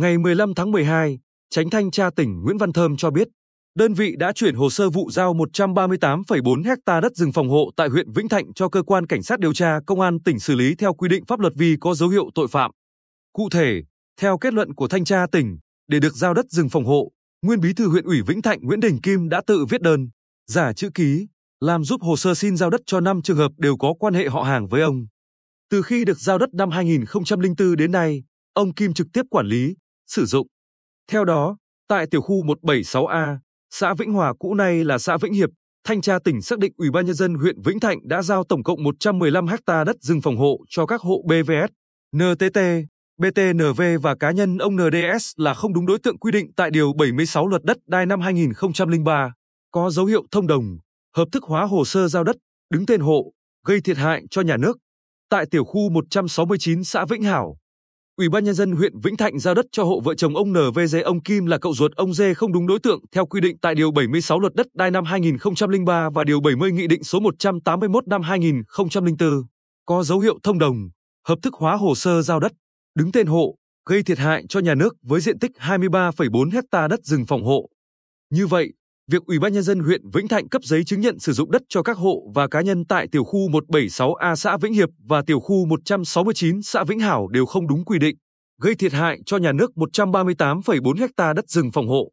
Ngày 15 tháng 12, Tránh thanh tra tỉnh Nguyễn Văn Thơm cho biết, đơn vị đã chuyển hồ sơ vụ giao 138,4 hecta đất rừng phòng hộ tại huyện Vĩnh Thạnh cho cơ quan cảnh sát điều tra công an tỉnh xử lý theo quy định pháp luật vì có dấu hiệu tội phạm. Cụ thể, theo kết luận của thanh tra tỉnh, để được giao đất rừng phòng hộ, nguyên bí thư huyện ủy Vĩnh Thạnh Nguyễn Đình Kim đã tự viết đơn, giả chữ ký, làm giúp hồ sơ xin giao đất cho 5 trường hợp đều có quan hệ họ hàng với ông. Từ khi được giao đất năm 2004 đến nay, ông Kim trực tiếp quản lý, sử dụng. Theo đó, tại tiểu khu 176A, xã Vĩnh Hòa cũ nay là xã Vĩnh Hiệp, thanh tra tỉnh xác định Ủy ban nhân dân huyện Vĩnh Thạnh đã giao tổng cộng 115 ha đất rừng phòng hộ cho các hộ BVS, NTT, BTNV và cá nhân ông NDS là không đúng đối tượng quy định tại điều 76 Luật đất đai năm 2003, có dấu hiệu thông đồng, hợp thức hóa hồ sơ giao đất, đứng tên hộ, gây thiệt hại cho nhà nước. Tại tiểu khu 169 xã Vĩnh Hảo, Ủy ban nhân dân huyện Vĩnh Thạnh giao đất cho hộ vợ chồng ông NVG ông Kim là cậu ruột ông Dê không đúng đối tượng theo quy định tại điều 76 Luật đất đai năm 2003 và điều 70 Nghị định số 181 năm 2004, có dấu hiệu thông đồng, hợp thức hóa hồ sơ giao đất, đứng tên hộ, gây thiệt hại cho nhà nước với diện tích 23,4 hecta đất rừng phòng hộ. Như vậy, việc Ủy ban nhân dân huyện Vĩnh Thạnh cấp giấy chứng nhận sử dụng đất cho các hộ và cá nhân tại tiểu khu 176A xã Vĩnh Hiệp và tiểu khu 169 xã Vĩnh Hảo đều không đúng quy định, gây thiệt hại cho nhà nước 138,4 ha đất rừng phòng hộ.